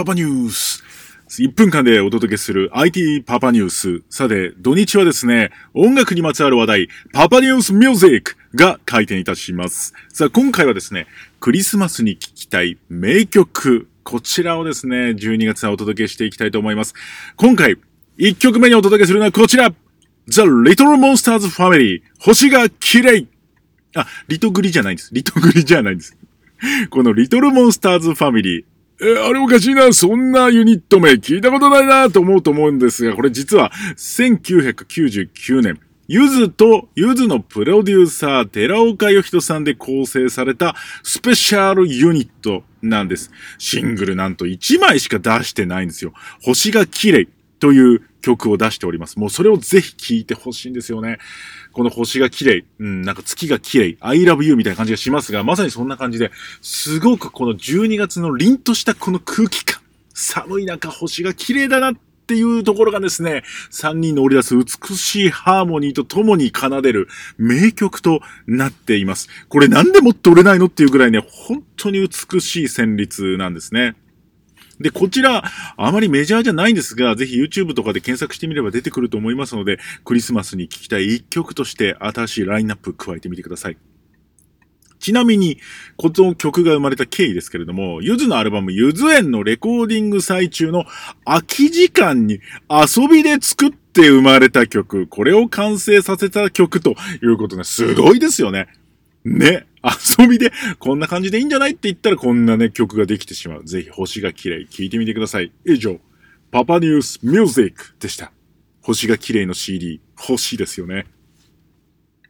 パパニュース。1分間でお届けする IT パパニュース。さて、土日はですね、音楽にまつわる話題、パパニュースミュージックが開店いたします。さあ、今回はですね、クリスマスに聴きたい名曲、こちらをですね、12月はお届けしていきたいと思います。今回、1曲目にお届けするのはこちら !The Little Monsters Family 星が綺麗あ、リトグリじゃないんです。リトグリじゃないんです。このリトルモンスターズファミリー、えあれおかしいな、そんなユニット名聞いたことないなと思うと思うんですが、これ実は1999年、ゆずとゆずのプロデューサー、寺岡義人さんで構成されたスペシャルユニットなんです。シングルなんと1枚しか出してないんですよ。星が綺麗という曲を出しております。もうそれをぜひ聴いてほしいんですよね。この星が綺麗、うん、なんか月が綺麗、I love you みたいな感じがしますが、まさにそんな感じで、すごくこの12月の凛としたこの空気感、寒い中星が綺麗だなっていうところがですね、3人の織り出す美しいハーモニーと共に奏でる名曲となっています。これなんでもっと売れないのっていうぐらいね、本当に美しい旋律なんですね。で、こちら、あまりメジャーじゃないんですが、ぜひ YouTube とかで検索してみれば出てくると思いますので、クリスマスに聴きたい一曲として新しいラインナップ加えてみてください。ちなみに、この曲が生まれた経緯ですけれども、ゆずのアルバムゆず園のレコーディング最中の空き時間に遊びで作って生まれた曲、これを完成させた曲ということですごいですよね。ね。遊びで、こんな感じでいいんじゃないって言ったらこんなね、曲ができてしまう。ぜひ星が綺麗、聴いてみてください。以上、パパニュースミュージックでした。星が綺麗の CD、星ですよね。